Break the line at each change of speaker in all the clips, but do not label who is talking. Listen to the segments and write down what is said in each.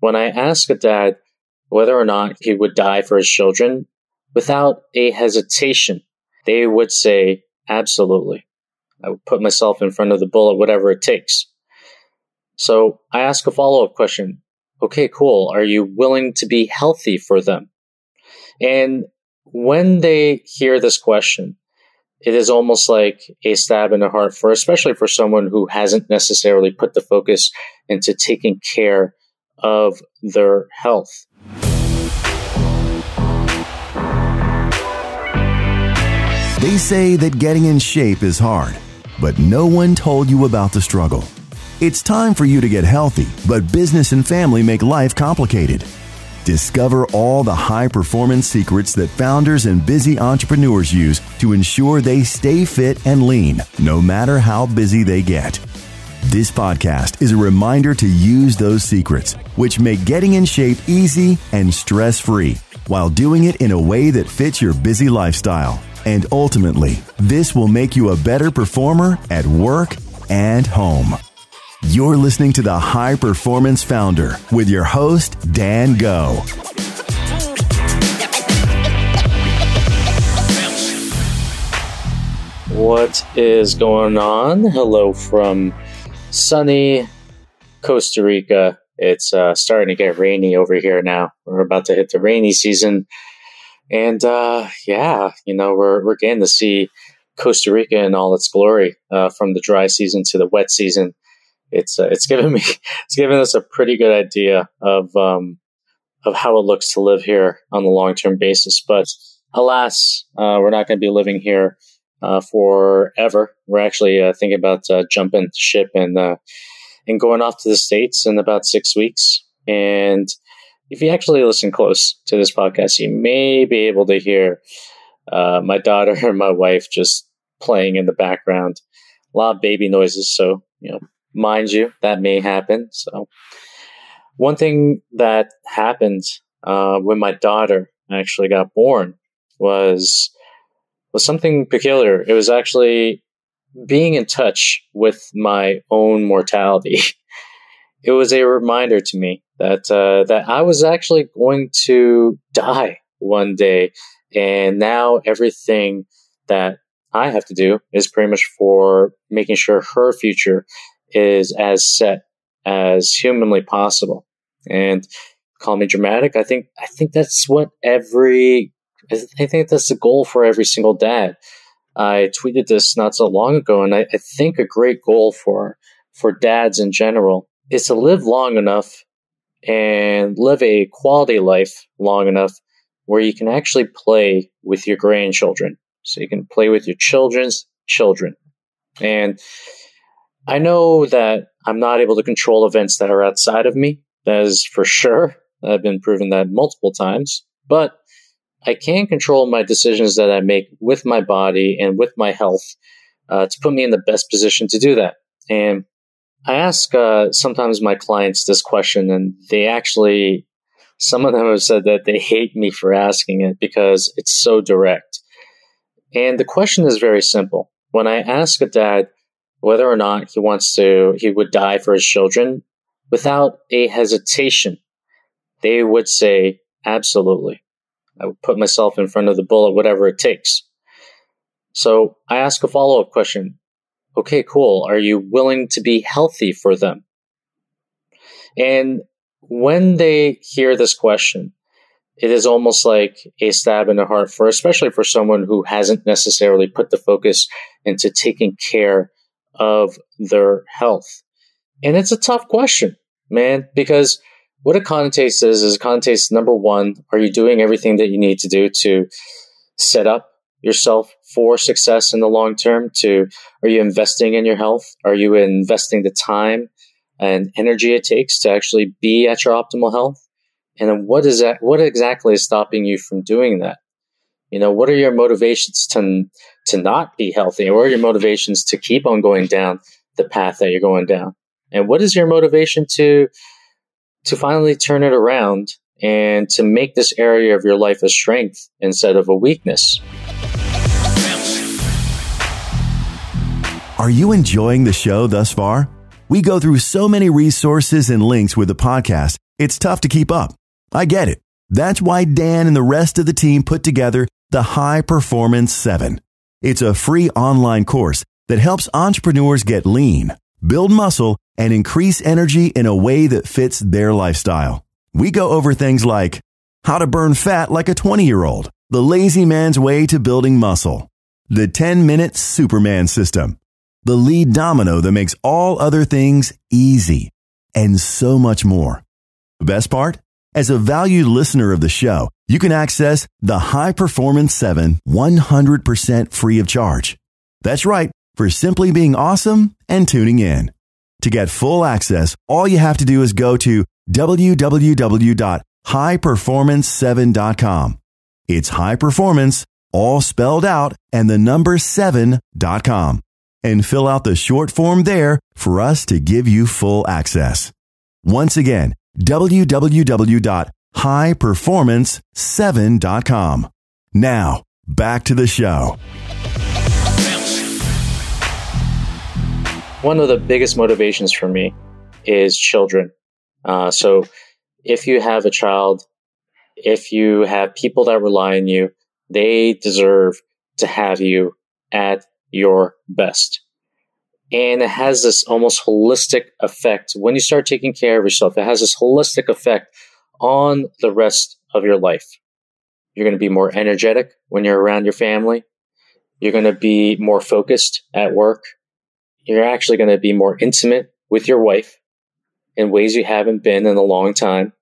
when I ask a dad whether or not he would die for his children, without a hesitation, they would say, absolutely. I would put myself in front of the bullet, whatever it takes. So I ask a follow up question. Okay, cool. Are you willing to be healthy for them? And when they hear this question, it is almost like a stab in the heart for, especially for someone who hasn't necessarily put the focus into taking care of their health.
They say that getting in shape is hard, but no one told you about the struggle. It's time for you to get healthy, but business and family make life complicated. Discover all the high performance secrets that founders and busy entrepreneurs use to ensure they stay fit and lean, no matter how busy they get. This podcast is a reminder to use those secrets, which make getting in shape easy and stress free, while doing it in a way that fits your busy lifestyle. And ultimately, this will make you a better performer at work and home. You're listening to the High Performance Founder with your host, Dan Go.
What is going on? Hello from sunny Costa Rica. It's uh, starting to get rainy over here now. We're about to hit the rainy season. And uh, yeah, you know, we're, we're getting to see Costa Rica in all its glory uh, from the dry season to the wet season. It's uh, it's given me it's given us a pretty good idea of um, of how it looks to live here on the long term basis. But alas, uh, we're not going to be living here uh, forever. We're actually uh, thinking about uh, jumping ship and uh, and going off to the states in about six weeks. And if you actually listen close to this podcast, you may be able to hear uh, my daughter and my wife just playing in the background. A lot of baby noises, so you know, mind you, that may happen. So, one thing that happened uh, when my daughter actually got born was was something peculiar. It was actually being in touch with my own mortality. it was a reminder to me that uh, that I was actually going to die one day, and now everything that I have to do is pretty much for making sure her future is as set as humanly possible. And call me dramatic. I think I think that's what every I think that's the goal for every single dad. I tweeted this not so long ago, and I, I think a great goal for for dads in general is to live long enough and live a quality life long enough where you can actually play with your grandchildren. So you can play with your children's children. And I know that I'm not able to control events that are outside of me. That is for sure. I've been proven that multiple times. But I can control my decisions that I make with my body and with my health uh, to put me in the best position to do that. And I ask uh, sometimes my clients this question, and they actually, some of them have said that they hate me for asking it because it's so direct. And the question is very simple. When I ask a dad whether or not he wants to, he would die for his children, without a hesitation, they would say, absolutely. I would put myself in front of the bullet, whatever it takes. So I ask a follow up question. Okay, cool. Are you willing to be healthy for them? And when they hear this question, it is almost like a stab in the heart for, especially for someone who hasn't necessarily put the focus into taking care of their health. And it's a tough question, man, because what a contest is, is a contest number one, are you doing everything that you need to do to set up yourself for success in the long term? To are you investing in your health? Are you investing the time and energy it takes to actually be at your optimal health? And what is that? What exactly is stopping you from doing that? You know, what are your motivations to to not be healthy? What are your motivations to keep on going down the path that you're going down? And what is your motivation to to finally turn it around and to make this area of your life a strength instead of a weakness.
Are you enjoying the show thus far? We go through so many resources and links with the podcast It's tough to keep up. I get it. That's why Dan and the rest of the team put together the High Performance 7. It's a free online course that helps entrepreneurs get lean, build muscle, and increase energy in a way that fits their lifestyle. We go over things like how to burn fat like a 20 year old, the lazy man's way to building muscle, the 10 minute Superman system, the lead domino that makes all other things easy, and so much more. The best part? As a valued listener of the show, you can access the High Performance 7 100% free of charge. That's right, for simply being awesome and tuning in. To get full access, all you have to do is go to www.highperformance7.com. It's high performance, all spelled out, and the number 7.com. And fill out the short form there for us to give you full access. Once again, www.highperformance7.com. Now, back to the show.
One of the biggest motivations for me is children. Uh, so if you have a child, if you have people that rely on you, they deserve to have you at your best. And it has this almost holistic effect. When you start taking care of yourself, it has this holistic effect on the rest of your life. You're going to be more energetic when you're around your family. You're going to be more focused at work. You're actually going to be more intimate with your wife in ways you haven't been in a long time.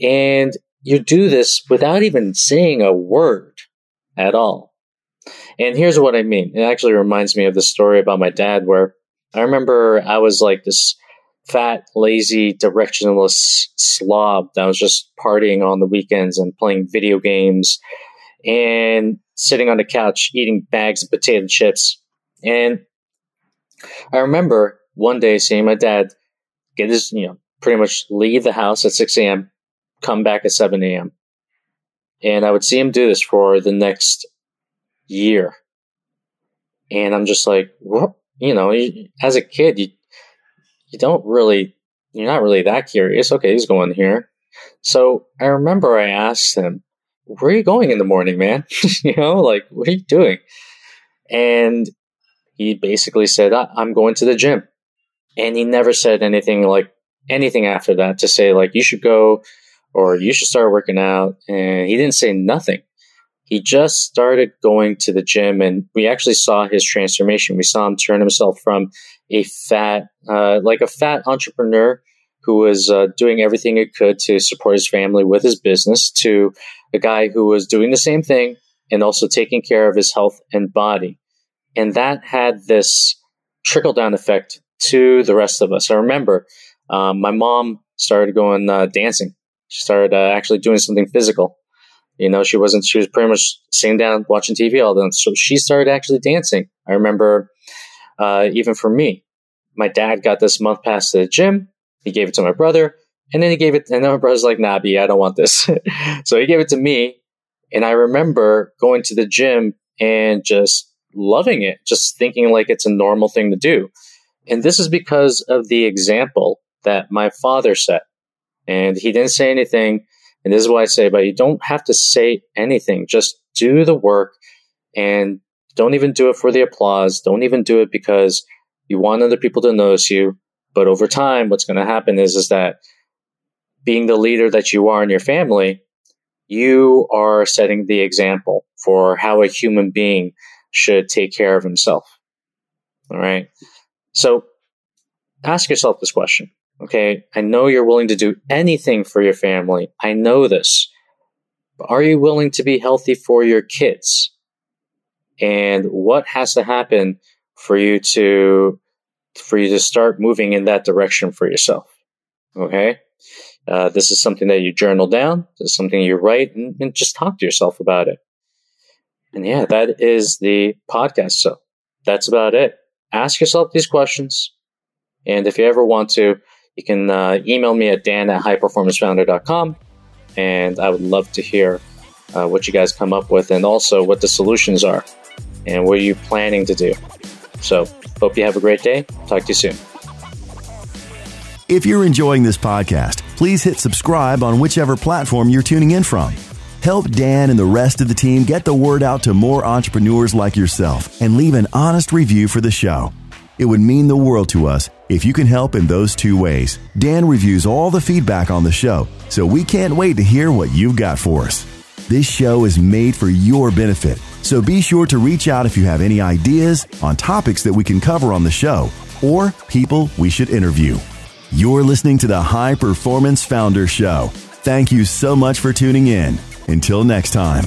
And you do this without even saying a word at all. And here's what I mean. It actually reminds me of the story about my dad where I remember I was like this fat, lazy, directionless slob that was just partying on the weekends and playing video games and sitting on the couch eating bags of potato chips. And I remember one day seeing my dad get his, you know, pretty much leave the house at 6 a.m., come back at 7 a.m. And I would see him do this for the next year. And I'm just like, what? You know, as a kid, you, you don't really, you're not really that curious. Okay, he's going here. So I remember I asked him, where are you going in the morning, man? you know, like, what are you doing? And he basically said, I'm going to the gym. And he never said anything like anything after that to say, like, you should go or you should start working out. And he didn't say nothing. He just started going to the gym and we actually saw his transformation. We saw him turn himself from a fat, uh, like a fat entrepreneur who was uh, doing everything he could to support his family with his business to a guy who was doing the same thing and also taking care of his health and body. And that had this trickle down effect to the rest of us. I remember um, my mom started going uh, dancing. She started uh, actually doing something physical. You know, she wasn't, she was pretty much sitting down watching TV all the time. So she started actually dancing. I remember, uh, even for me, my dad got this month pass to the gym. He gave it to my brother. And then he gave it, and then my brother's like, nah, B, I don't want this. so he gave it to me. And I remember going to the gym and just loving it, just thinking like it's a normal thing to do. And this is because of the example that my father set. And he didn't say anything. And this is why I say, but you don't have to say anything. Just do the work and don't even do it for the applause. Don't even do it because you want other people to notice you. But over time, what's going to happen is, is that being the leader that you are in your family, you are setting the example for how a human being should take care of himself. All right. So ask yourself this question. Okay. I know you're willing to do anything for your family. I know this. But are you willing to be healthy for your kids? And what has to happen for you to, for you to start moving in that direction for yourself? Okay. Uh, this is something that you journal down. This is something you write and, and just talk to yourself about it. And yeah, that is the podcast. So that's about it ask yourself these questions. And if you ever want to, you can uh, email me at dan at highperformancefounder.com. And I would love to hear uh, what you guys come up with and also what the solutions are and what are you planning to do. So, hope you have a great day. Talk to you soon.
If you're enjoying this podcast, please hit subscribe on whichever platform you're tuning in from. Help Dan and the rest of the team get the word out to more entrepreneurs like yourself and leave an honest review for the show. It would mean the world to us if you can help in those two ways. Dan reviews all the feedback on the show, so we can't wait to hear what you've got for us. This show is made for your benefit, so be sure to reach out if you have any ideas on topics that we can cover on the show or people we should interview. You're listening to the High Performance Founder Show. Thank you so much for tuning in. Until next time.